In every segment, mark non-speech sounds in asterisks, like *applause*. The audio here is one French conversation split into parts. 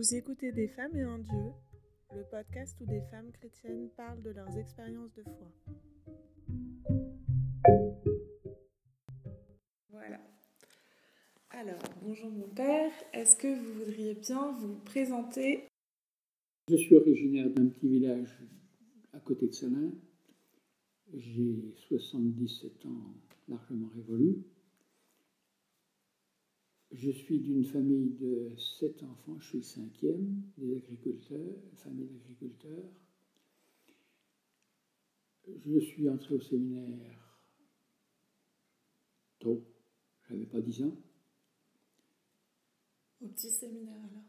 Vous écoutez Des femmes et un Dieu, le podcast où des femmes chrétiennes parlent de leurs expériences de foi. Voilà. Alors, bonjour mon père, est-ce que vous voudriez bien vous présenter? Je suis originaire d'un petit village à côté de Salins. J'ai 77 ans largement révolus. Je suis d'une famille de sept enfants, je suis le cinquième, des agriculteurs, famille d'agriculteurs. Je suis entré au séminaire tôt, j'avais pas 10 ans. Au petit séminaire alors?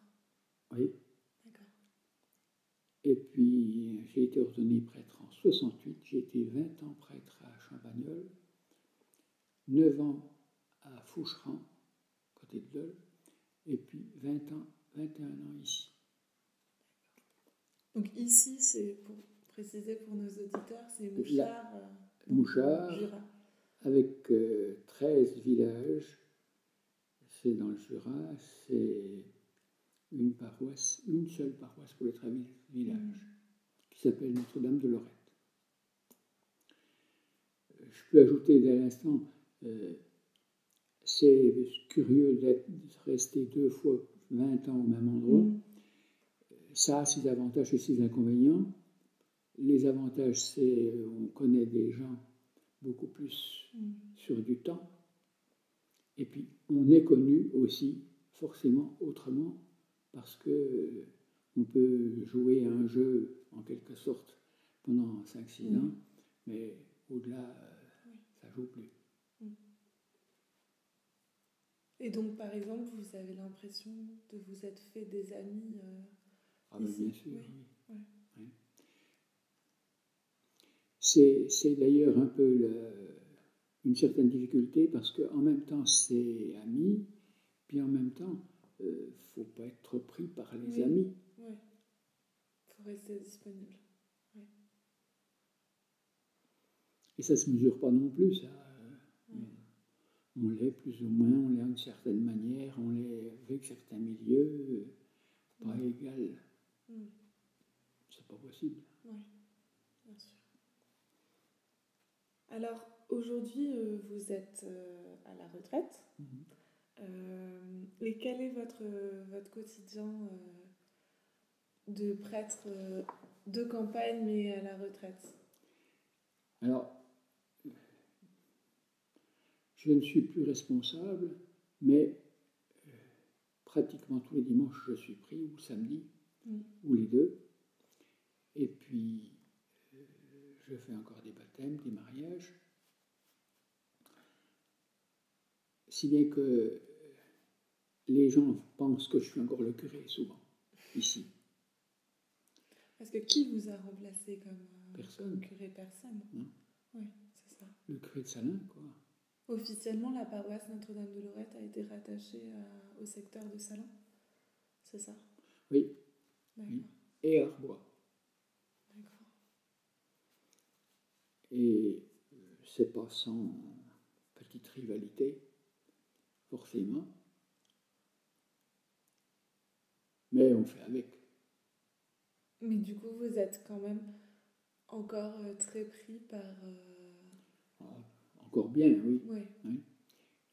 Oui. D'accord. Et puis j'ai été ordonné prêtre en 68, j'ai été 20 ans prêtre à Champagnol, 9 ans à Foucheran, de et puis 20 ans, 21 ans ici. Donc ici, c'est pour préciser pour nos auditeurs, c'est Mouchard, euh, Mouchard Jura. avec 13 euh, villages. C'est dans le Jura, c'est une paroisse, une seule paroisse pour les 13 villages, mm. qui s'appelle Notre-Dame de Lorette. Euh, je peux ajouter dès l'instant, c'est curieux d'être resté deux fois 20 ans au même endroit. Mm. Ça a ses avantages et ses inconvénients. Les avantages, c'est on connaît des gens beaucoup plus mm. sur du temps. Et puis, on est connu aussi forcément autrement parce que on peut jouer à un jeu en quelque sorte pendant 5-6 mm. ans, mais au-delà, ça joue plus. Et donc, par exemple, vous avez l'impression de vous être fait des amis euh, ah, bien sûr, oui. C'est d'ailleurs un peu une certaine difficulté parce qu'en même temps, c'est amis, puis en même temps, il euh, ne faut pas être pris par les amis. Oui, il faut rester disponible. Et ça ne se mesure pas non plus, ça on l'est plus ou moins, on l'est d'une certaine manière, on l'est avec certains milieux, pas mm. égal. Mm. C'est pas possible. Oui, bien sûr. Alors, aujourd'hui, euh, vous êtes euh, à la retraite. Mm-hmm. Euh, et quel est votre, votre quotidien de prêtre de campagne, mais à la retraite? Alors, je ne suis plus responsable, mais euh, pratiquement tous les dimanches, je suis pris, ou samedi, ou les deux. Et puis, euh, je fais encore des baptêmes, des mariages. Si bien que euh, les gens pensent que je suis encore le curé, souvent, ici. Parce que qui vous a remplacé comme personne. curé? Personne. Oui, c'est ça. Le curé de Salin, quoi. Officiellement, la paroisse Notre-Dame de Lorette a été rattachée au secteur de Salon C'est ça? Oui. Et Arbois. D'accord. Et euh, c'est pas sans petite rivalité, forcément. Mais on fait avec. Mais du coup, vous êtes quand même encore euh, très pris par. Euh, encore bien, oui.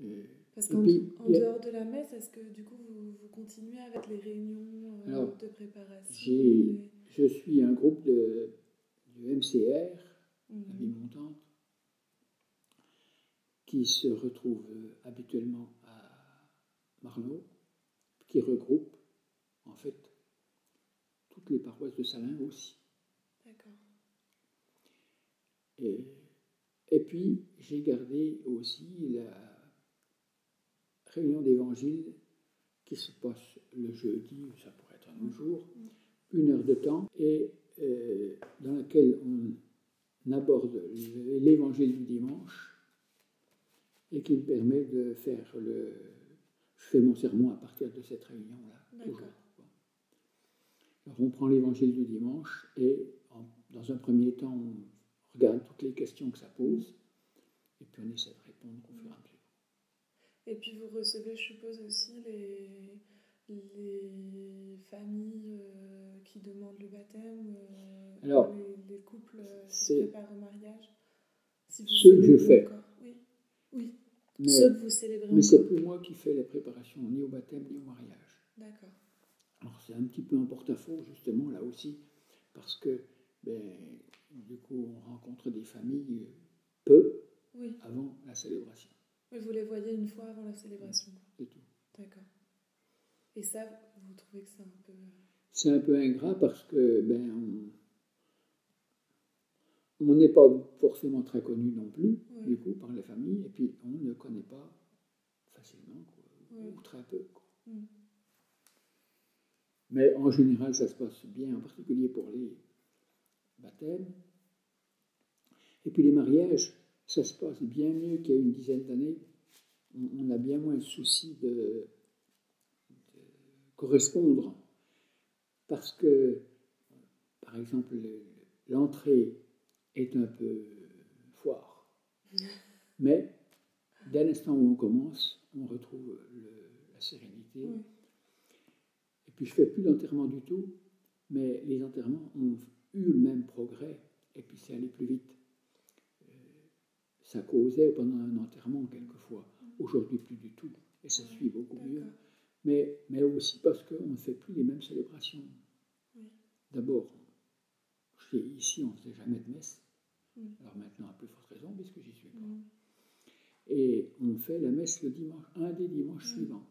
Euh, Parce qu'en dehors de la messe, est-ce que du coup vous, vous continuez avec les réunions euh, de préparation Je suis un groupe de, du MCR, la vie mhm. montante, qui se retrouve euh, habituellement à Marlowe, qui regroupe en fait toutes les paroisses de Salins aussi. D'accord. Et et puis, j'ai gardé aussi la réunion d'évangile qui se passe le jeudi, ça pourrait être un autre jour, une heure de temps, et euh, dans laquelle on aborde l'évangile du dimanche, et qui me permet de faire le... Je fais mon sermon à partir de cette réunion-là. Alors on prend l'évangile du dimanche, et dans un premier temps, on regarde toutes les questions que ça pose, et puis on essaie de répondre au fur et à mesure. Et puis vous recevez, je suppose, aussi les, les familles euh, qui demandent le baptême, euh, Alors, les, couples qui se préparent au mariage si Ce que je fais. Oui. oui. Mais, Ceux que vous célébrez Mais c'est plus moi qui fais les préparations, ni au baptême, ni au mariage. D'accord. Alors c'est un petit peu un porte-à-faux, justement, là aussi, parce que, ben, du coup, on rencontre des familles peu avant la célébration. Mais vous les voyez une fois avant la célébration C'est tout. D'accord. Et ça, vous trouvez que c'est un peu... Euh, c'est un peu ingrat parce que, ben, on n'est pas forcément très connu non plus, du coup, par les familles, et puis on ne connaît pas facilement, ou très peu. Mm. Mais en général, ça se passe bien, en particulier pour les baptêmes. Et puis les mariages, ça se passe bien mieux qu'il y a une dizaine d'années. On, a bien moins de souci de, correspondre. Parce que, par exemple, l'entrée est un peu foire. *laughs* Mais dès l'instant où on commence, on retrouve la sérénité. Puis je fais plus d'enterrement du tout, mais les enterrements ont eu le même progrès, et puis c'est allé plus vite. Euh, ça causait pendant un enterrement quelquefois. Aujourd'hui, plus du tout, et ça suit beaucoup mieux. Mais, mais aussi parce qu'on ne fait plus les mêmes célébrations. D'abord, ici, on ne faisait jamais de messe. Alors maintenant, à plus forte raison, puisque j'y suis pas. Et on fait la messe le dimanche, un des dimanches suivants.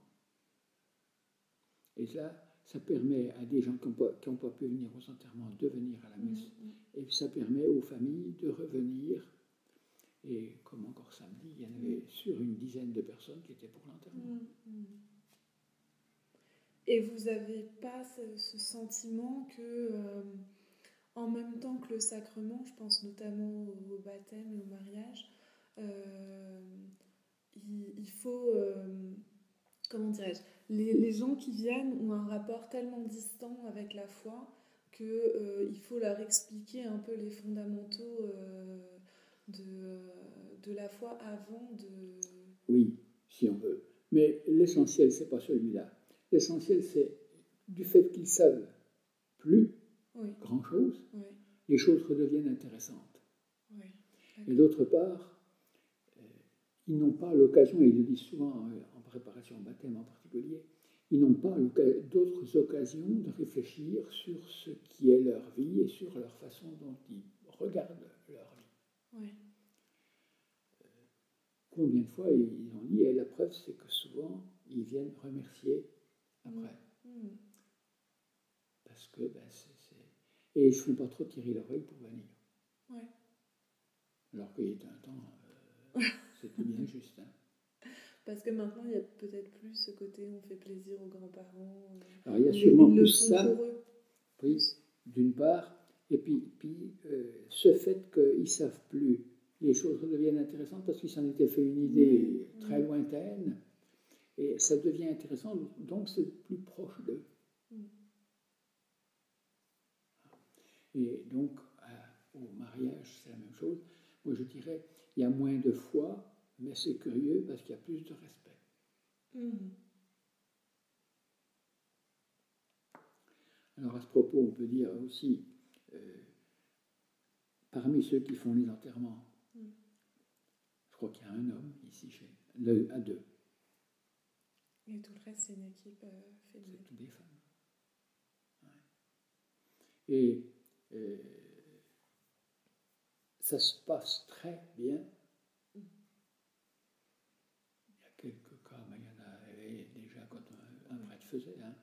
Et là, ça permet à des gens qui n'ont pas, pas, pu venir aux enterrements de venir à la messe. Mm, mm. Et ça permet aux familles de revenir. Et comme encore samedi, il y en avait sur une dizaine de personnes qui étaient pour l'enterrement. Mm, et vous n'avez pas ce, sentiment que, euh, en même temps que le sacrement, je pense notamment au, baptême et au mariage, euh, il, faut, euh, comment dirais-je, les, gens qui viennent ont un rapport tellement distant avec la foi qu'il euh, faut leur expliquer un peu les fondamentaux euh, de, de, la foi avant de... Oui, si on veut. Mais l'essentiel, c'est pas celui-là. L'essentiel, c'est du fait qu'ils savent plus grand-chose, les choses redeviennent intéressantes. Et d'autre part, euh, ils n'ont pas l'occasion, et ils le disent souvent en préparation au baptême en particulier, ils n'ont pas d'autres occasions de réfléchir sur ce qui est leur vie et sur leur façon dont ils regardent leur vie. Euh, combien de fois ils ont dit, et la preuve c'est que souvent ils viennent remercier après. Mm. Mm. Parce que ben, c'est. Et ils ne se font pas trop tirer l'oreille pour venir. Alors qu'il y a un temps, euh, *laughs* c'était bien juste. Hein. Parce que maintenant, il y a peut-être plus ce côté on fait plaisir aux grands-parents. Euh, Alors, il y a sûrement plus ça, oui, d'une part, et puis, puis euh, ce fait qu'ils ne savent plus, les choses deviennent intéressantes parce qu'ils s'en étaient fait une idée très lointaine, et ça devient intéressant, donc c'est plus proche d'eux. Mm. Et donc, au mariage, c'est la même chose. Moi, je dirais, il y a moins de foi, mais c'est curieux parce qu'il y a plus de respect. Mm-hmm. Alors à ce propos, on peut dire aussi, euh, parmi ceux qui font les enterrements, mm. je crois qu'il y a un homme ici, chez, le, à deux. Et tout le reste, c'est une équipe euh, féminine. C'est toutes des femmes. Et euh, ça se passe très bien faisait. Hein.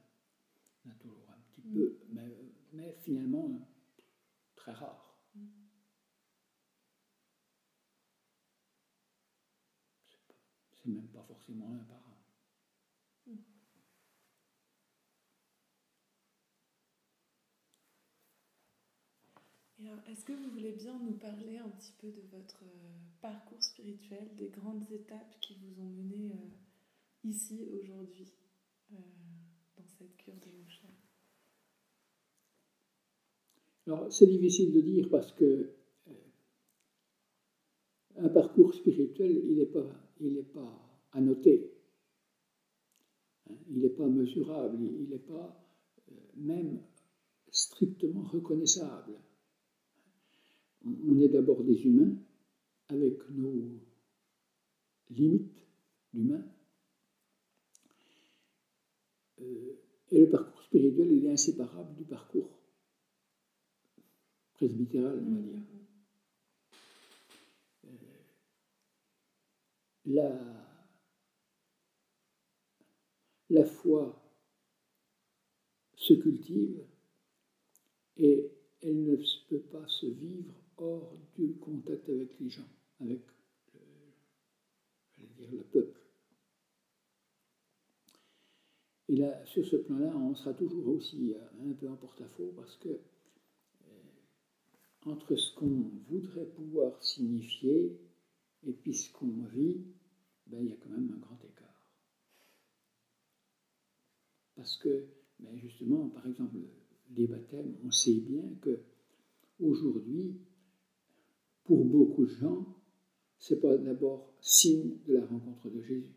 On a toujours un petit mm. peu, mais, mais, finalement très rare. C'est même pas forcément un par un. Est-ce que vous voulez bien nous parler un petit peu de votre euh, parcours spirituel, des grandes étapes qui vous ont mené euh, ici aujourd'hui euh, dans cette cure de mouchard Alors, c'est difficile de dire parce que euh, un parcours spirituel, il n'est pas, il pas à noter. Hein, il n'est pas mesurable, il n'est pas euh, même strictement reconnaissable. On est d'abord des humains avec nos limites d'humains. Euh, et le parcours spirituel, il est inséparable du parcours on va dire. Euh, la, la foi se cultive et elle ne peut pas se vivre hors du contact avec les gens, avec le, dire, le peuple. Et là, sur ce plan-là, on sera toujours aussi un peu en porte-à-faux parce que euh, entre ce qu'on voudrait pouvoir signifier et puis ce qu'on vit, ben, il y a quand même un grand écart. Parce que, ben, justement, par exemple, les baptêmes, on sait bien que aujourd'hui, pour beaucoup de gens, c'est pas d'abord signe de la rencontre de Jésus.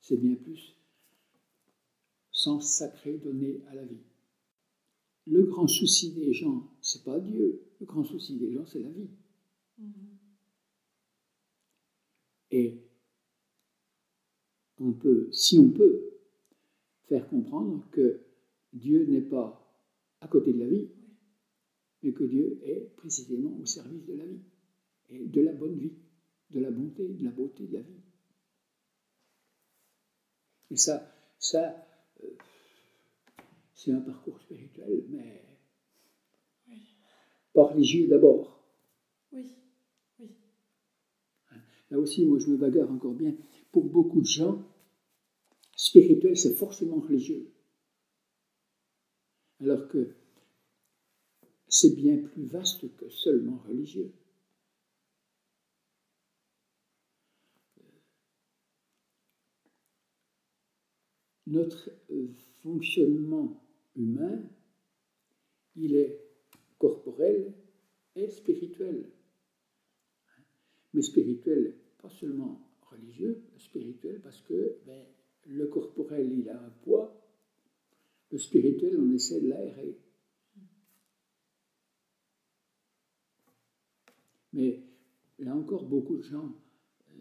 C'est bien plus sens sacré donné à la vie. Le grand souci des gens, c'est pas Dieu. Le grand souci des gens, c'est la vie. Mm-hmm. Et on peut, si on peut, faire comprendre que Dieu n'est pas à côté de la vie, mais que Dieu est précisément au service de la vie et de la bonne vie, de la bonté, de la beauté de la vie. Et ça, ça euh, c'est un parcours spirituel, mais pas religieux d'abord. Oui, oui. Là aussi, moi, je me bagarre encore bien. Pour beaucoup de gens, spirituel, c'est forcément religieux. Alors que c'est bien plus vaste que seulement religieux. Notre fonctionnement humain, il est corporel et spirituel. Mais spirituel, pas seulement religieux, spirituel parce que ben, le corporel, il a un poids, le spirituel, on essaie de l'aérer. Mais là encore, beaucoup de gens euh,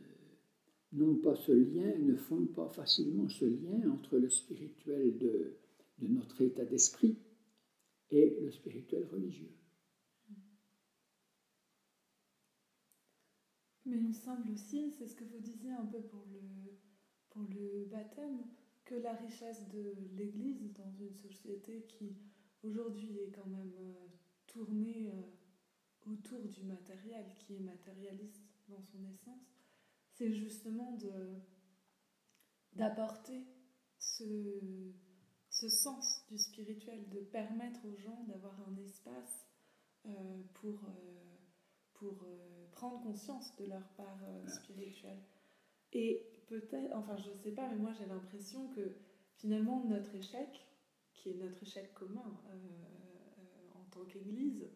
n'ont pas ce lien, ne font pas facilement ce lien entre le spirituel de, de notre état d'esprit et le spirituel religieux. Mais il me semble aussi, c'est ce que vous disiez un peu pour le, baptême, que la richesse de l'Église dans une société qui aujourd'hui est quand même euh, tournée euh, autour du matériel, qui est matérialiste dans son essence, c'est justement d'apporter ce, ce sens du spirituel, de permettre aux gens d'avoir un espace euh, pour, pour prendre conscience de leur part spirituelle. Et peut-être, enfin je ne sais pas, mais moi j'ai l'impression que finalement notre échec, qui est notre échec commun euh, euh, en tant qu'Église,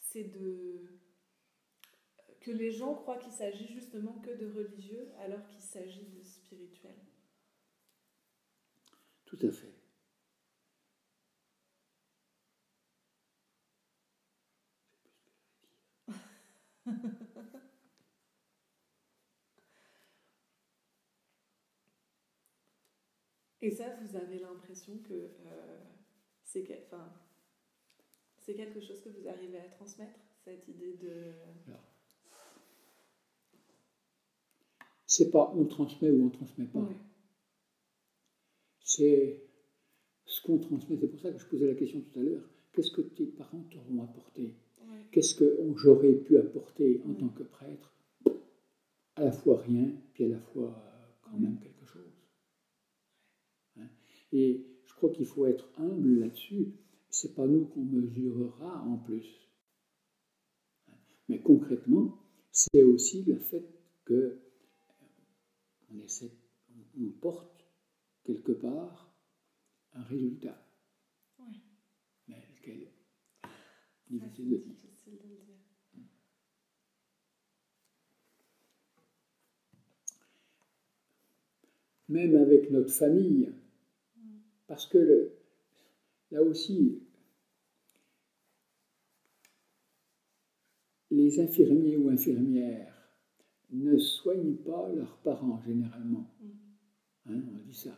c'est de que les gens croient qu'il s'agit justement que de religieux alors qu'il s'agit de spirituel. Tout à fait. Et ça, vous avez l'impression que euh, c'est enfin, quelque chose que vous arrivez à transmettre, cette idée de... C'est pas on transmet ou on transmet pas. C'est ce qu'on transmet. C'est pour ça que je posais la question tout à l'heure. Qu'est-ce que tes parents t'auront apporté? Qu'est-ce que j'aurais pu apporter en tant que prêtre? À la fois rien, puis à la fois euh, quand même quelque et je crois qu'il faut être humble là-dessus. C'est pas nous qu'on mesurera en plus. Mais concrètement, c'est aussi le fait que on, essaie, on porte quelque part un résultat. Oui. Mais lequel Difficile de dire. même avec notre famille. Parce que le, là aussi, les infirmiers ou infirmières ne soignent pas leurs parents généralement. Hein, on dit ça.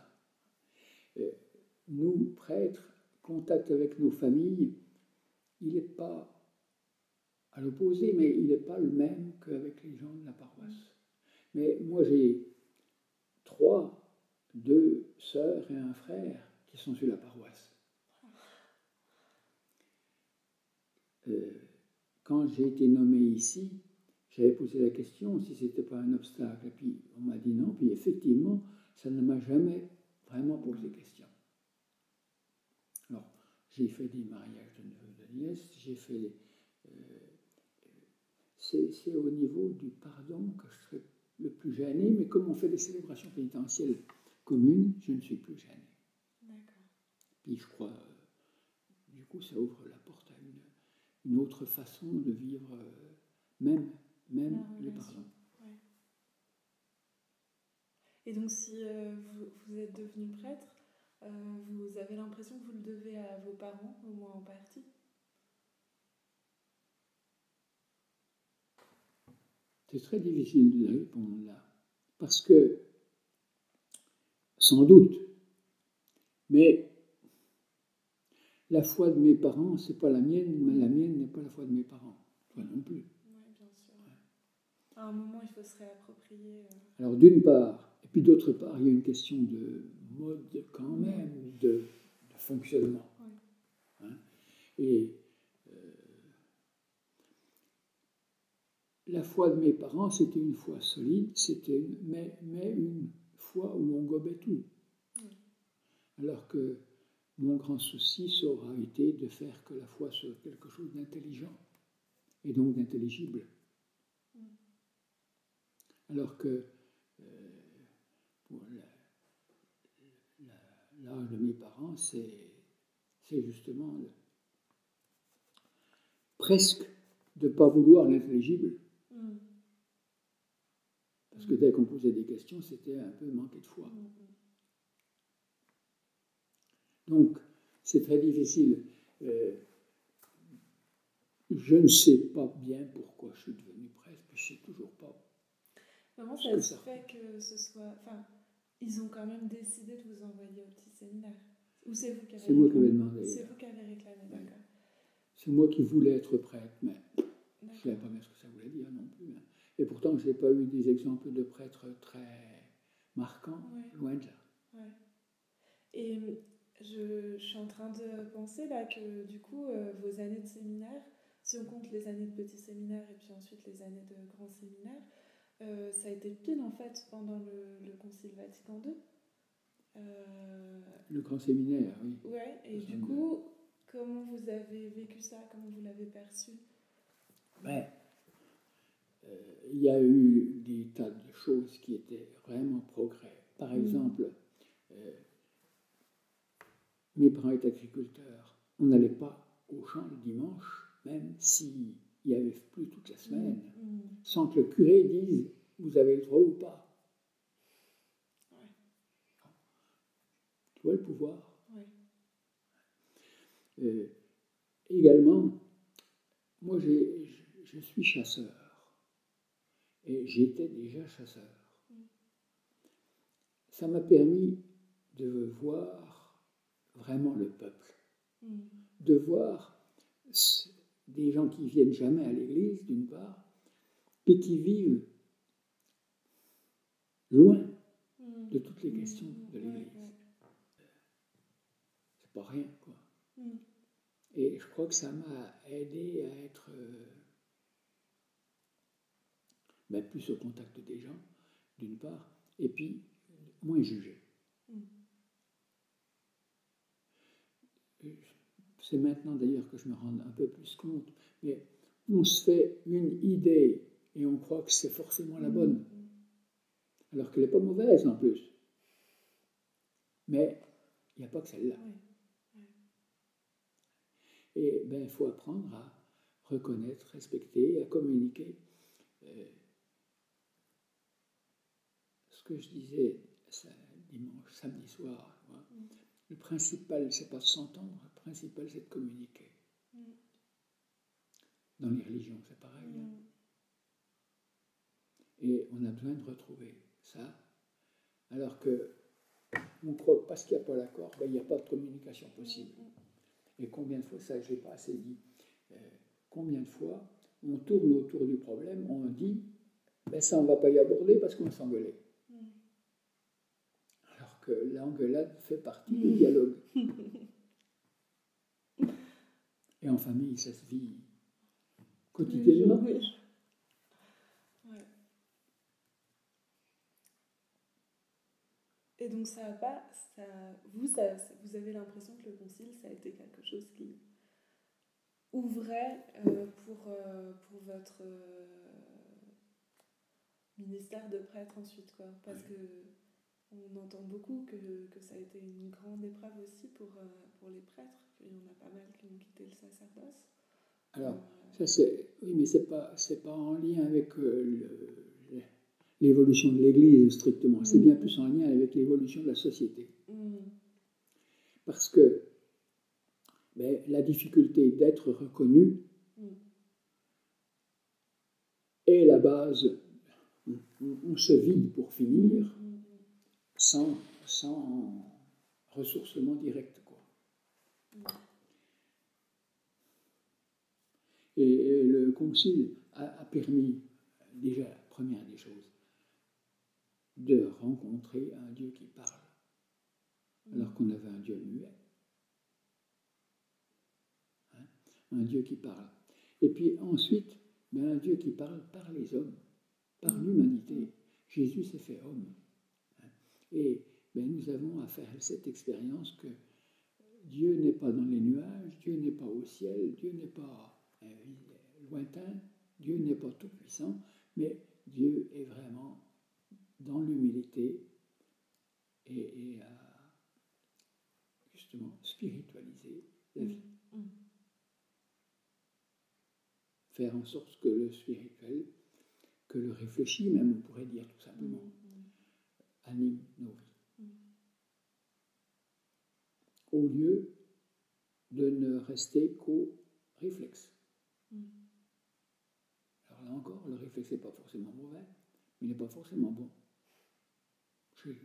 Euh, nous, prêtres, contact avec nos familles, il n'est pas à l'opposé, mais il n'est pas le même qu'avec les gens de la paroisse. Mais moi, j'ai trois, deux sœurs et un frère qui sont sur la paroisse. Euh, quand j'ai été nommé ici, j'avais posé la question si ce n'était pas un obstacle. Et puis on m'a dit non. Puis effectivement, ça ne m'a jamais vraiment posé question. Alors, j'ai fait des mariages de neveux de nièces, j'ai fait. Euh, c'est au niveau du pardon que je serais le plus gêné, mais comme on fait des célébrations pénitentielles communes, je ne suis plus gêné. Puis je crois, du coup, ça ouvre la porte à une, une autre façon de vivre, euh, même, même le pardon. Et donc, si euh, vous, vous, êtes devenu prêtre, euh, vous avez l'impression que vous le devez à vos parents, au moins en partie? C'est très difficile de répondre là. Parce que, sans doute, mais la foi de mes parents, c'est pas la mienne, mais la mienne n'est pas la foi de mes parents. Toi non plus. Oui, bien sûr. À un moment, il faut se réapproprier. Euh. Alors, d'une part, et puis d'autre part, il y a une question de mode quand même, de, fonctionnement. Hein. Et la foi de mes parents, c'était une foi solide, c'était mais, mais une foi où on gobait tout. Alors que mon grand souci, ça aura été de faire que la foi soit quelque chose d'intelligent et donc d'intelligible. Alors que euh, pour l'âge de mes parents, c'est justement presque de ne pas vouloir l'intelligible. Parce que dès qu'on posait des questions, c'était un peu manqué de foi. Donc, c'est très difficile. Euh, je ne sais pas bien pourquoi je suis devenu prêtre, mais je ne sais toujours pas. Comment ça se fait que ce soit. Enfin, ils ont quand même décidé de vous envoyer au petit séminaire? Ou c'est vous qui avez C'est moi qui avais demandé. C'est vous qui avez réclamé, d'accord. C'est moi qui voulais être prêtre, mais je ne savais pas bien ce que ça voulait dire non plus. Hein. Et pourtant, je n'ai pas eu des exemples de prêtres très marquants, loin de là. Et je, suis en train de penser là que du coup, euh, vos années de séminaire, si on compte les années de petit séminaire et puis ensuite les années de grand séminaire, euh, ça a été pile en fait pendant le, Concile Vatican II. Euh, le grand séminaire, oui. Ouais, et du coup, comment vous avez vécu ça? Comment vous l'avez perçu? Ben, il y a eu des tas de choses qui étaient vraiment progrès. Par mm. exemple, mes parents étaient agriculteurs. On n'allait pas au champ le dimanche, même s'il y avait plu toute la semaine, mm. Mm. sans que le curé dise vous avez le droit ou pas. Tu vois le pouvoir. Euh, également, moi je suis chasseur. Et j'étais déjà chasseur. Ça m'a permis de voir vraiment le peuple, de voir des gens qui viennent jamais à l'église, d'une part, et qui vivent loin de toutes les questions de l'église. C'est pas rien, quoi. Et je crois que ça m'a aidé à être euh, mais plus au contact des gens, d'une part, et puis moins jugé. Mm. C'est maintenant d'ailleurs que je me rends un peu plus compte, mais on se fait une idée et on croit que c'est forcément la bonne, mm. alors qu'elle n'est pas mauvaise en plus. Mais il n'y a pas que celle-là. Et ben, il faut apprendre à reconnaître, respecter, à communiquer. Euh, que je disais dimanche, samedi soir. Mm. Le principal, c'est pas de s'entendre, le principal, c'est de communiquer. Mm. Dans les religions, c'est pareil. Hein. Mm. Et on a besoin de retrouver ça. Alors que on croit parce qu'il n'y a pas l'accord, ben, il n'y a pas de communication possible. Et combien de fois, ça je n'ai pas assez dit, euh, combien de fois on tourne autour du problème, on dit, ben ça on ne va pas y aborder parce qu'on s'engueulait. Que l'engueulade fait partie du dialogue. *laughs* Et en famille, ça se vit quotidiennement. Et donc ça a pas, ça, vous, ça, vous avez l'impression que le concile, ça a été quelque chose qui ouvrait euh, pour, euh, pour votre euh, ministère de prêtre ensuite, quoi? Parce que on entend beaucoup que, que, ça a été une grande épreuve aussi pour, pour les prêtres, qu'il y en a pas mal qui ont quitté le sacerdoce. Alors, ça c'est, oui, mais c'est pas, c'est pas en lien avec le l'évolution de l'Église strictement, c'est bien mm. plus en lien avec l'évolution de la société. Mm. Parce que ben, la difficulté d'être reconnu mm. est la base. On, se vide pour finir sans, ressourcement direct. Quoi. Et, le concile a permis déjà, première des choses, de rencontrer un Dieu qui parle, alors qu'on avait un Dieu muet. Hein? Un Dieu qui parle. Et puis ensuite, ben, un Dieu qui parle par les hommes, par l'humanité. Jésus s'est fait homme. Et ben, nous avons à faire cette expérience que Dieu n'est pas dans les nuages, Dieu n'est pas au ciel, Dieu n'est pas euh, lointain, Dieu n'est pas tout-puissant, mais Dieu est vraiment dans l'humilité et, à justement spiritualiser la vie. Mm. Mm. Faire en sorte que le spirituel, que le réfléchi même, on pourrait dire tout simplement, mm, anime nos vies. Au lieu de ne rester qu'au réflexe. Alors là encore, le réflexe n'est pas forcément mauvais, mais il n'est pas forcément bon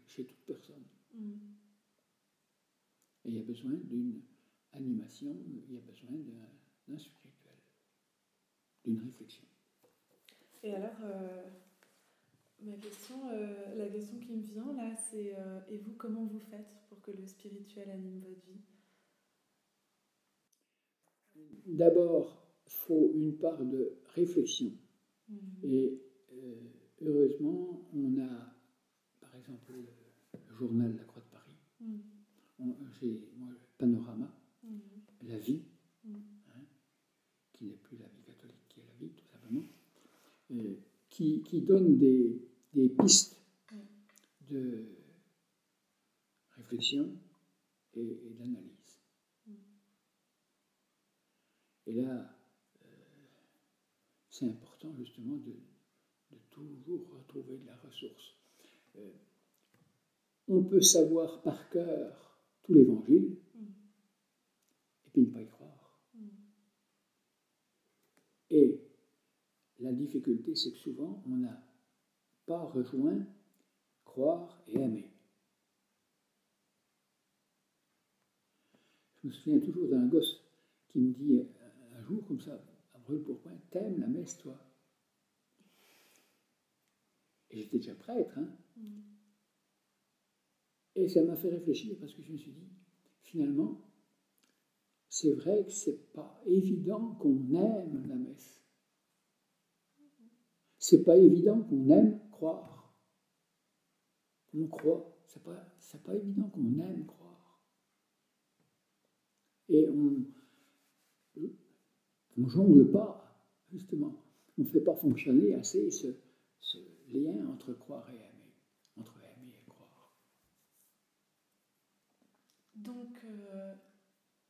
chez, toute personne. Mm. Et il y a besoin d'une animation, il y a besoin d'un spirituel, d'une réflexion. Et alors, euh, ma question, euh, la question qui me vient là, c'est euh, et vous, comment vous faites pour que le spirituel anime votre vie? D'abord, il faut une part de réflexion. Mm. Et heureusement, on a exemple, le, journal La Croix de Paris. Mm. J'ai moi le panorama, mm. la vie, hein, qui n'est plus la vie catholique, qui est la vie, tout simplement, euh, qui, qui, donne des, des pistes de réflexion et, d'analyse. Et là, euh, c'est important justement de, toujours retrouver de la ressource. Euh, on peut savoir par cœur tout l'évangile et puis ne pas y croire. Et la difficulté, c'est que souvent, on n'a pas rejoint croire et aimer. Je me souviens toujours d'un gosse qui me dit un jour, comme ça, à brûle pourquoi t'aimes la messe, toi? Et j'étais déjà prêtre, hein et ça m'a fait réfléchir parce que je me suis dit, finalement, c'est vrai que c'est pas évident qu'on aime la messe. C'est pas évident qu'on aime croire. On croit. C'est pas, c'est pas évident qu'on aime croire. Et on ne jongle pas, justement. On ne fait pas fonctionner assez ce, lien entre croire et aimer. Donc, euh,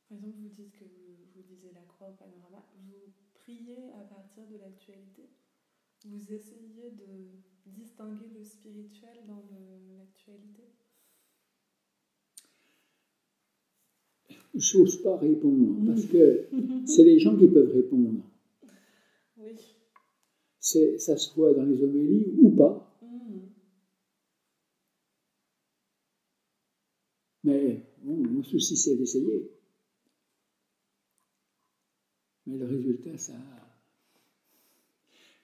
par exemple, vous dites que vous, lisez la croix au panorama, vous priez à partir de l'actualité? Vous essayez de distinguer le spirituel dans l'actualité? J'ose pas répondre, *laughs* parce que c'est les gens qui peuvent répondre. Oui. Ça se voit dans les homélies ou pas. Mm. Mais bon, mon souci, c'est d'essayer. Mais le résultat, ça a.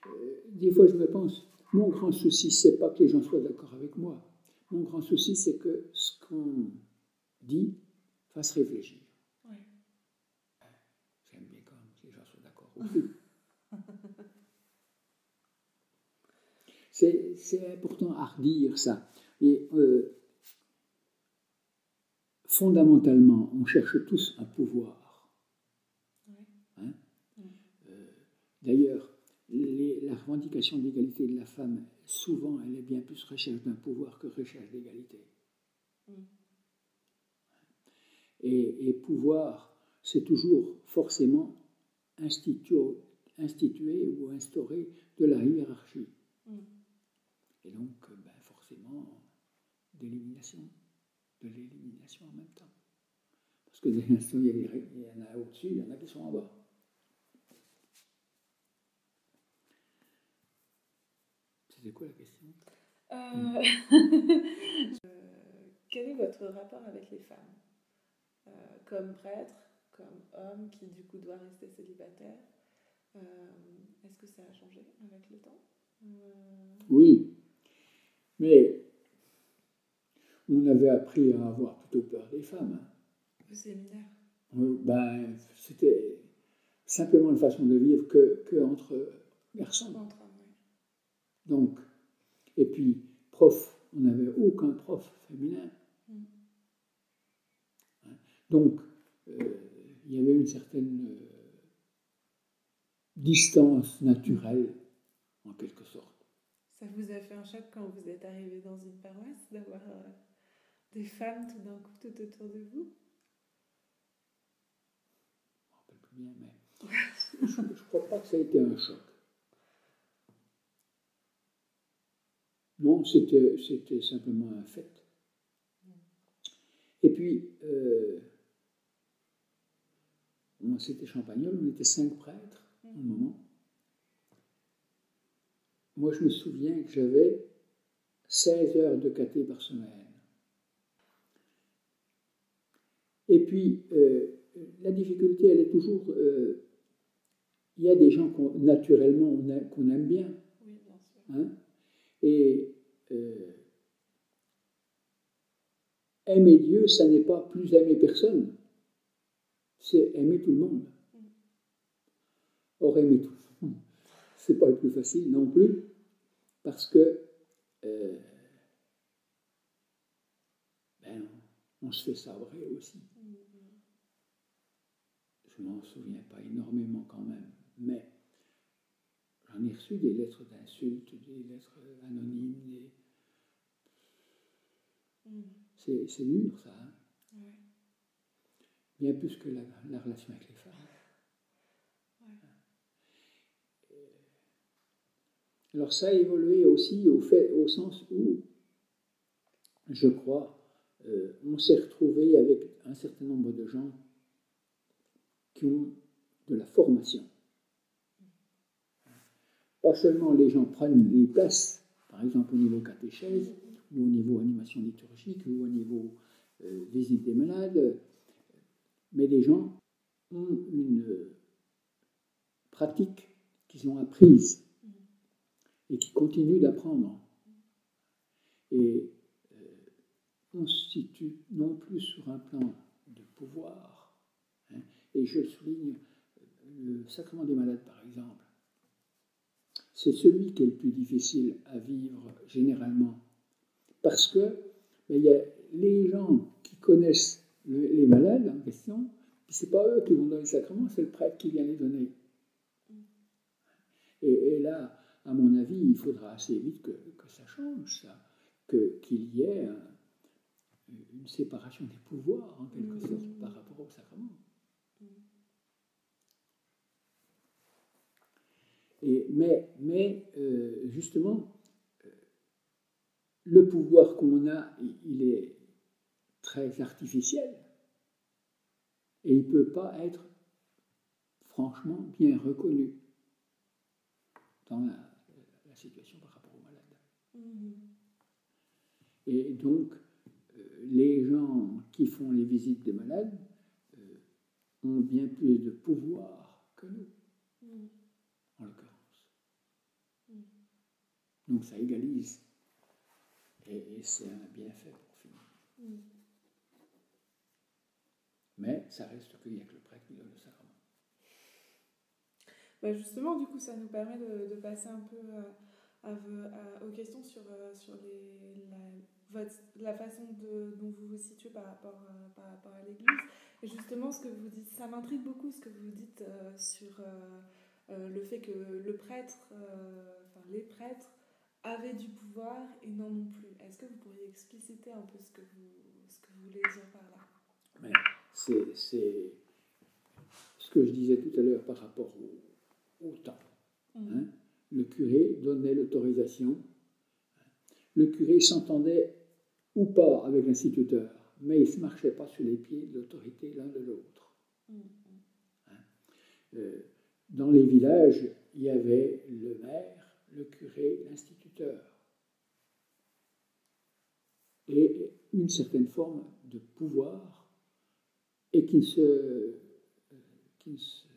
Euh, des fois, je me pense, mon grand souci, c'est pas que les gens soient d'accord avec moi. Mon grand souci, c'est que ce qu'on dit fasse réfléchir. Oui. J'aime bien quand que les gens soient d'accord aussi. *laughs* c'est important à redire ça. Et euh, fondamentalement, on cherche tous un pouvoir. Hein? Euh, La revendication d'égalité de la femme, souvent, elle est bien plus recherche d'un pouvoir que recherche d'égalité. Et, pouvoir, c'est toujours forcément instituer, instituer, ou instaurer de la hiérarchie. Et donc, ben, forcément, d'élimination de l'élimination en même temps. Parce que des nations, il y, en a au-dessus, il y en a qui sont en bas. C'était quoi la question euh... *laughs* Quel est votre rapport avec les femmes? Euh, Comme prêtre, comme homme qui du coup doit rester célibataire euh, Est-ce que ça a changé avec le temps? Euh, Oui, mais on avait appris à avoir plutôt peur des femmes. Au séminaire ben, C'était simplement une façon de vivre que, que entre garçons. Donc, et puis, prof, on n'avait aucun prof féminin. Mm. Donc, euh, il y avait une certaine euh, distance naturelle, en quelque sorte. Ça vous a fait un choc quand vous êtes arrivé dans une paroisse d'avoir euh, des femmes tout d'un coup tout autour de vous? Je ne me rappelle plus bien, mais je ne crois pas que ça a été un choc. Non, c'était, simplement un fait. Et puis, euh, c'était Champagnol, on était cinq prêtres au moment. Moi, je me souviens que j'avais 16 heures de caté par semaine. Et puis, euh, la difficulté, elle est toujours. Euh, il y a des gens qu'on, naturellement qu'on aime bien. Oui, bien sûr. Hein? Et euh, aimer Dieu, ça n'est pas plus aimer personne, c'est aimer tout le monde. Or, aimer tout le monde, *laughs* c'est pas le plus facile non plus, parce que ben, on se fait sabrer aussi. Je m'en souviens pas énormément quand même, mais j'en ai reçu des lettres d'insultes, des lettres anonymes. Mm. C'est, dur ça. Hein. Bien plus que la, relation avec les femmes. Alors ça a évolué aussi au, fait, au sens où, je crois, euh, on s'est retrouvé avec un certain nombre de gens qui ont de la formation. Pas seulement les gens prennent les places, par exemple au niveau catéchèse, ou au niveau animation liturgique, ou au niveau euh, visite des malades, mais les gens ont une pratique qu'ils ont apprise et qui continuent d'apprendre. Et euh, on se situe non plus sur un plan de pouvoir, et je souligne le sacrement des malades, par exemple. C'est celui qui est le plus difficile à vivre généralement. Parce que ben, il y a les gens qui connaissent les malades en question, ce n'est pas eux qui vont donner le sacrement, c'est le prêtre qui vient les donner. Et, là, à mon avis, il faudra assez vite que, ça change, ça, qu'il y ait une séparation des pouvoirs, en quelque sorte, par rapport au sacrement. Mais, mais euh, justement, euh, le pouvoir qu'on a, il est très artificiel. Et il ne peut pas être franchement bien reconnu dans la, situation par rapport aux malades. Mm-hmm. Et donc, euh, les gens qui font les visites des malades euh, ont bien plus de pouvoir que nous, mm. en l'occurrence. Mm. Donc ça égalise. Et, c'est un bienfait pour finir. Mm. Mais ça reste qu'il n'y a que le prêtre qui donne le sacrement. Bah justement, du coup, ça nous permet de, passer un peu à, aux questions sur, euh, sur les, la, la façon de, dont vous vous situez par rapport, euh, par rapport à l'Église. Et justement, ce que vous dites, ça m'intrigue beaucoup ce que vous dites euh, sur le fait que le prêtre, enfin les prêtres, avaient du pouvoir et n'en ont plus. Est-ce que vous pourriez expliciter un peu ce que vous, ce que vous voulez dire par là? C'est ce que je disais tout à l'heure par rapport au, au temps. Mm. Hein. Le curé donnait l'autorisation. Le curé s'entendait ou pas avec l'instituteur, mais il ne se marchait pas sur les pieds de l'autorité l'un de l'autre. Mm. Hein. Euh, dans les villages, il y avait le maire, le curé, l'instituteur. Et une certaine forme de pouvoir et qui se, euh, qui ne se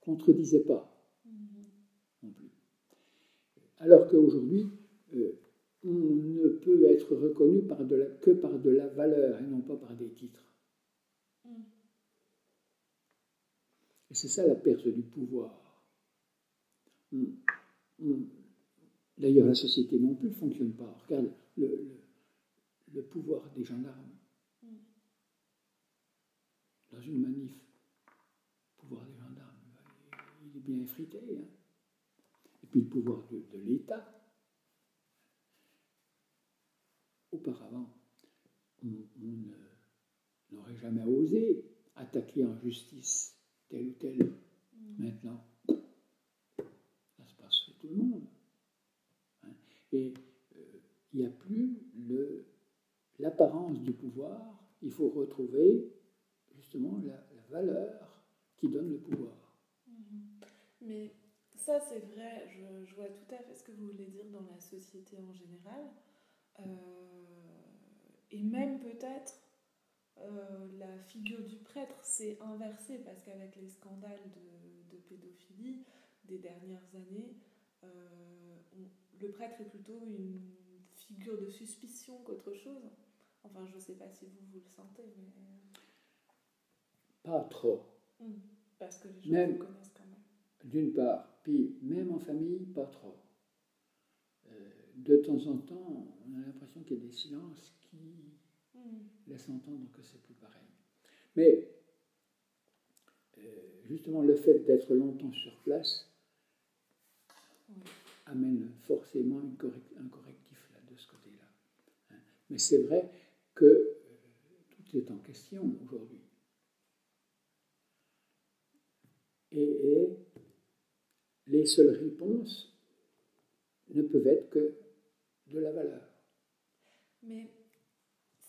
contredisait pas non plus. Alors qu'aujourd'hui, euh, on ne peut être reconnu par de la, que par de la valeur et non pas par des titres. Et c'est ça la perte du pouvoir. D'ailleurs, la société non plus ne fonctionne pas. Regarde le, le pouvoir des gendarmes dans une manif. Pouvoir des bien effrité. Hein. Et puis le pouvoir de, l'État. Auparavant, on, n'aurait jamais osé attaquer en justice tel ou tel. Mm. Maintenant, ça se passe chez le monde. Hein. Et euh, il n'y a plus l'apparence du pouvoir. Il faut retrouver justement la valeur qui donne le pouvoir. Mais ça, c'est vrai, je, vois tout à fait ce que vous voulez dire dans la société en général. Euh, et même peut-être euh, la figure du prêtre s'est inversée parce qu'avec les scandales de, pédophilie des dernières années, le prêtre est plutôt une figure de suspicion qu'autre chose. Enfin, je ne sais pas si vous, vous le sentez, mais... Pas trop. Hmm. parce que les gens vous connaissent quand même d'une part, puis même en famille, pas trop. Euh, de temps en temps, on a l'impression qu'il y a des silences qui hmm. laissent entendre que c'est plus pareil. Mais euh, justement, le fait d'être longtemps sur place amène forcément un correctif là, de ce côté-là. Hein. Mais c'est vrai que euh, tout est en question aujourd'hui. et, les seules réponses ne peuvent être que de la valeur. Mais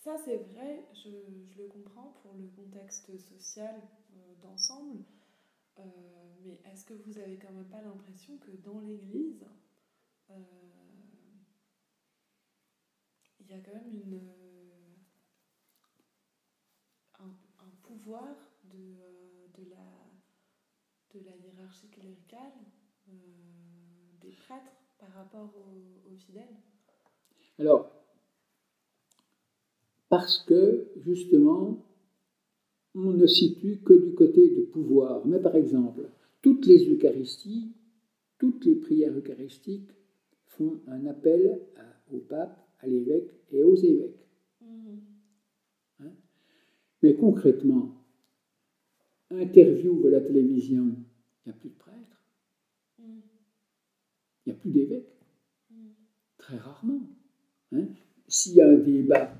ça, c'est vrai, je, le comprends pour le contexte social euh, d'ensemble. Euh, mais est-ce que vous avez quand même pas l'impression que dans l'Église, euh, il y a quand même une, un, pouvoir de, de, la, de la hiérarchie cléricale euh, des prêtres par rapport aux, fidèles? Alors, parce que justement, on ne situe que du côté de pouvoir. Mais par exemple, toutes les Eucharisties, toutes les prières eucharistiques font un appel au pape, à l'évêque et aux évêques. Mhm. Hein? Mais concrètement, interview de la télévision, il n'y a plus de prêtres. Il n'y a plus d'évêques. Très rarement. Hein? S'il y a un débat,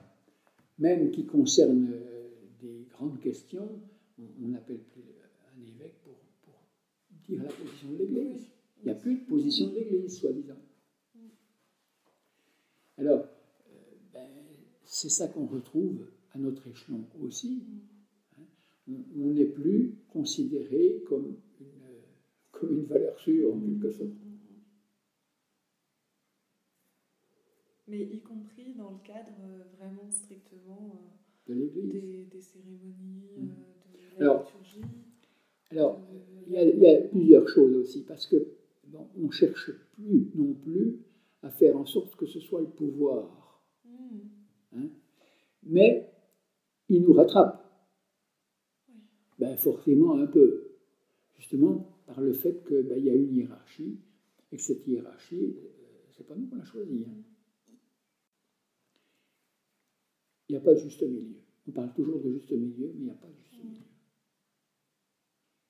même qui concerne euh, des grandes questions, on n'appelle plus un évêque pour, dire la position de l'Église. Il n'y a plus de position de l'Église, soi-disant. Alors, euh, ben, c'est ça qu'on retrouve à notre échelon aussi. Hein. on n'est plus considéré comme une, comme une valeur sûre en quelque sorte. Mais y compris dans le cadre euh, vraiment strictement de l'Église. Des, des, cérémonies, Mm. de la Alors, liturgie. Alors, il y, a, il y a plusieurs choses aussi, parce que bon, on ne cherche plus non plus à faire en sorte que ce soit le pouvoir. Mm. Mais il nous rattrape. Ben, forcément un peu. Justement par le fait qu'il ben, y a une hiérarchie, et que cette hiérarchie, euh, c'est pas nous qu'on l'a choisie. hein. Il n'y a pas de juste milieu. On parle toujours de juste milieu, mais il n'y a pas de juste milieu.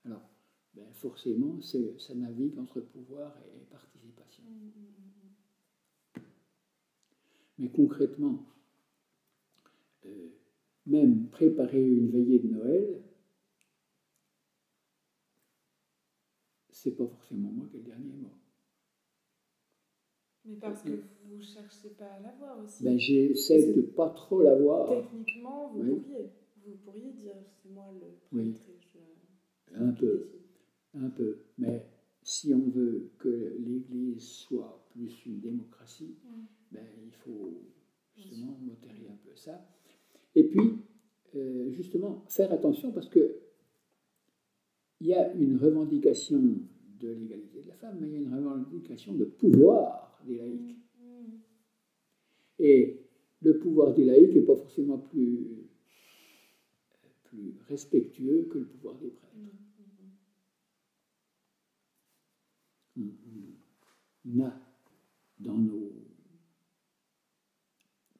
Alors, ben, forcément, ça navigue entre pouvoir et participation. Mais concrètement, euh, même préparer une veillée de Noël, c'est pas forcément moi qui ai le dernier mot. Mais parce que vous ne cherchez pas à l'avoir aussi. Ben, j'essaie de pas trop l'avoir, Techniquement, vous Oui. pourriez. Vous pourriez dire, c'est moi le Oui. je- un peu, un peu. Mais si on veut que l'Église soit plus une démocratie, Mm. ben, il faut justement modérer un peu ça. Et puis, euh, justement, faire attention parce que il y a une revendication de l'égalité de la femme, mais il y a une revendication de pouvoir des laïcs. Et le pouvoir des laïcs n'est pas forcément plus, respectueux que le pouvoir des prêtres. On a dans nos,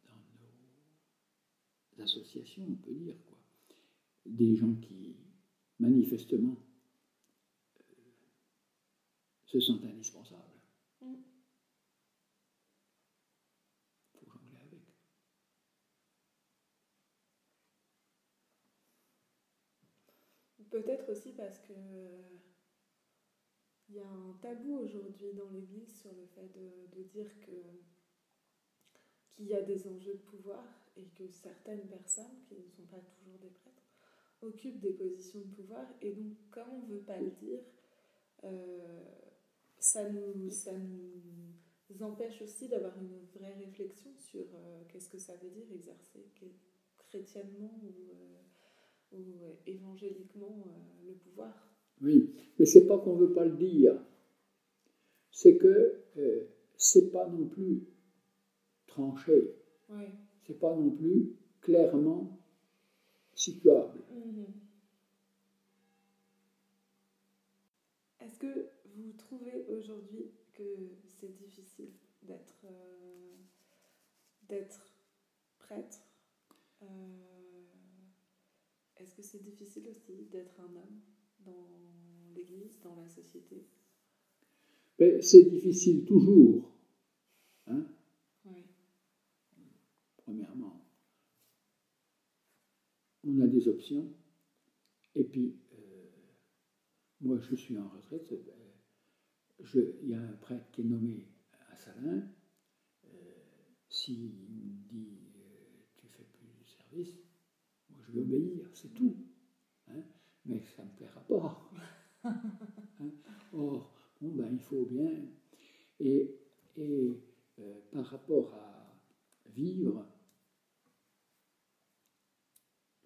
dans nos associations, on peut dire, quoi, des gens qui manifestement euh, se sentent indispensables. Mm. faut jongler avec. Peut-être aussi parce que il y a un tabou aujourd'hui dans l'Église sur le fait de, de dire que qu'il y a des enjeux de pouvoir et que certaines personnes qui ne sont pas toujours des prêtres occupent des positions de pouvoir. Et donc comme on ne veut pas le dire, euh, ça, nous, ça nous empêche aussi d'avoir une vraie réflexion sur euh, qu'est-ce que ça veut dire exercer chrétiennement ou, euh, ou euh, évangéliquement euh, le pouvoir. Oui, mais c'est pas qu'on veut pas le dire. C'est que euh, c'est pas non plus tranché. C'est pas non plus clairement situable. Mhm. Est-ce que vous trouvez aujourd'hui que c'est difficile d'être euh, d'être prêtre Euh, Est-ce que c'est difficile aussi d'être un homme dans l'Église, dans la société? Mais c'est difficile toujours, hein, Oui. premièrement. On a des options. Et puis, euh, moi, je suis en retraite. euh, Il y a un prêtre qui est nommé à Salins. Euh, S'il me dit euh, tu fais plus de service, obéir, c'est tout. hein. Mais ça ne me plaira pas. Hein. Or, bon, ben, il faut bien. Et, euh, par rapport à vivre,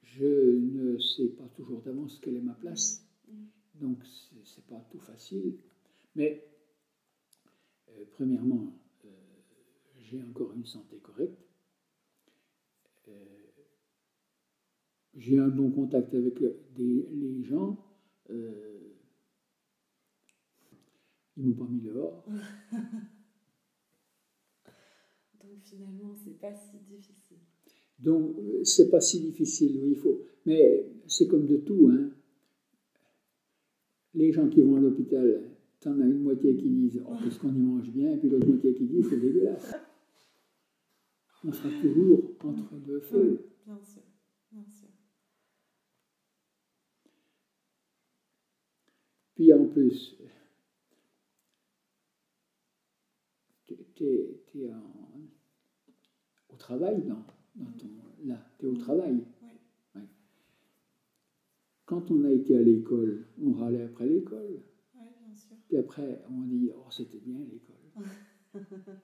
je ne sais pas toujours d'avance quelle est ma place. Donc, c'est pas tout facile. Mais, euh, premièrement, euh, j'ai encore une santé correcte. J'ai un bon contact avec des- les gens. Euh, ils m'ont pas mis dehors. *laughs* Donc finalement, c'est pas si difficile. Donc, euh, c'est pas si difficile, oui, il faut. Mais c'est comme de tout, hein. Les gens qui vont à l'hôpital, t'en as une moitié qui disent Oh, qu'est-ce qu'on y mange bien, et puis l'autre moitié qui dit C'est dégueulasse. On sera toujours entre deux feux. Bien sûr, bien sûr. Puis en plus, tu es, au travail dans, dans ton. Là, tu es au travail? Quand on a été à l'école, on râlait après l'école. Puis après, on dit Oh, c'était bien l'école. *laughs*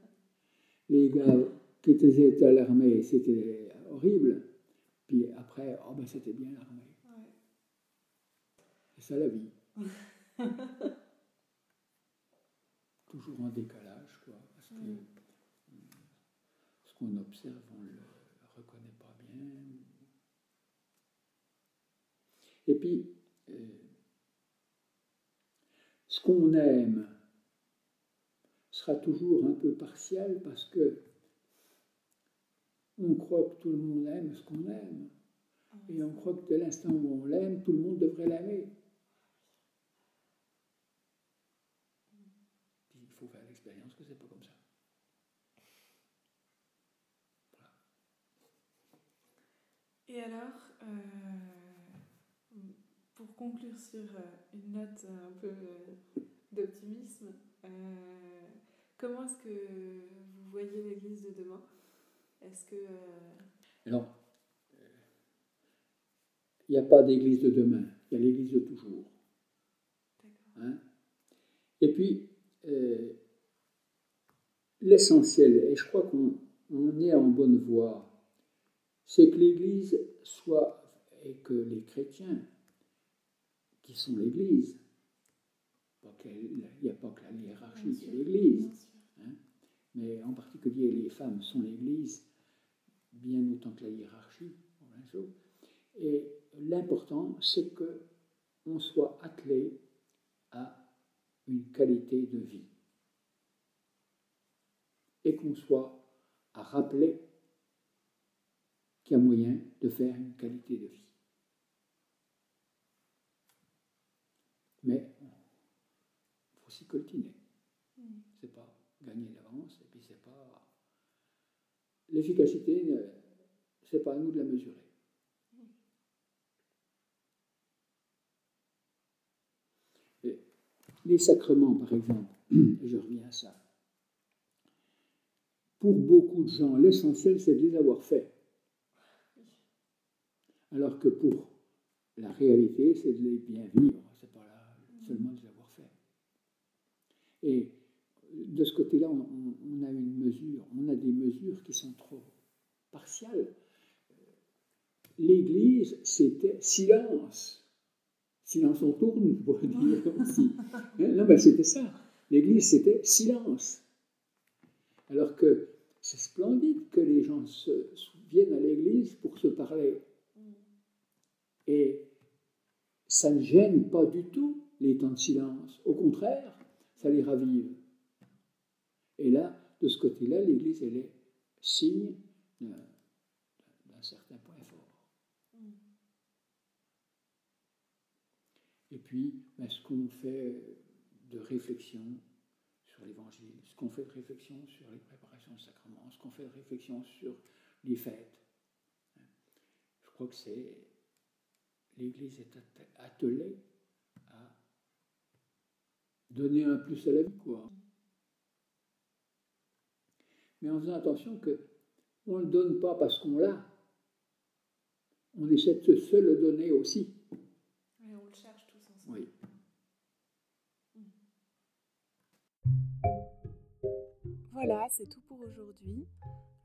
Les gars qui étaient à l'armée, c'était horrible. Puis après, oh, ben, c'était bien l'armée. C'est ça la vie. *laughs* *laughs* Toujours en décalage, quoi. Parce que mm. ce qu'on observe, on ne le reconnaît pas bien. Et puis, euh, ce qu'on aime sera toujours un peu partiel parce que on croit que tout le monde aime ce qu'on aime. Ah Et on croit que dès l'instant où on l'aime, tout le monde devrait l'aimer. il faut faire l'expérience que c'est pas comme ça. Et alors, euh, pour conclure sur euh, une note un peu euh, d'optimisme, comment est-ce que vous voyez l'Église de demain? Est-ce que... Alors, il n'y a pas d'église de demain, il y a l'église de toujours. Hein? Et puis, euh, l'essentiel, et je crois qu'on est en bonne voie, c'est que l'église soit, et que les chrétiens, qui sont l'église, il n'y a pas que la hiérarchie qui est l'église, hein? mais en particulier les femmes sont l'église, bien autant que la hiérarchie. Et l'important, c'est que on soit attelé à une qualité de vie et qu'on soit à rappeler qu'il y a moyen de faire une qualité de vie. Mais il faut s'y coltiner. Mm. C'est pas gagner d'avance et puis c'est pas. L'efficacité, c'est pas à nous de la mesurer. Les sacrements, par exemple, *clears throat* je reviens à ça. Pour beaucoup de gens, l'essentiel, c'est de les avoir faits. Alors que pour la réalité, c'est de les bien vivre, c'est pas seulement de les avoir faits. Et de ce côté-là, on, on, a une mesure, on a des mesures qui sont trop partiales. L'Église, c'était silence. Silence on tourne, pour dire *laughs* aussi. Hein, non, mais c'était ça. L'Église, c'était silence. Alors que c'est splendide que les gens se, viennent à l'Église pour se parler. Et ça ne gêne pas du tout les temps de silence. Au contraire, ça les ravive. Et là, de ce côté-là, l'Église, elle est signe d'un certain point Et puis, ben, ce qu'on fait de réflexion sur l'Évangile, ce qu'on fait de réflexion sur les préparations de sacrements, ce qu'on fait de réflexion sur les fêtes. Je crois que c'est l'Église est attelée à donner un plus à la vie, quoi. Mais en faisant attention que on ne le donne pas parce qu'on l'a, on essaie de se le donner aussi. Oui. Voilà, c'est tout pour aujourd'hui.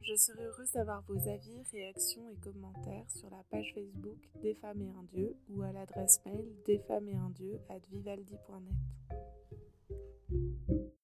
Je serai heureuse d'avoir vos avis, réactions et commentaires sur la page Facebook Des femmes et un dieu ou à l'adresse mail desfemmesetundieu@vivaldi.net.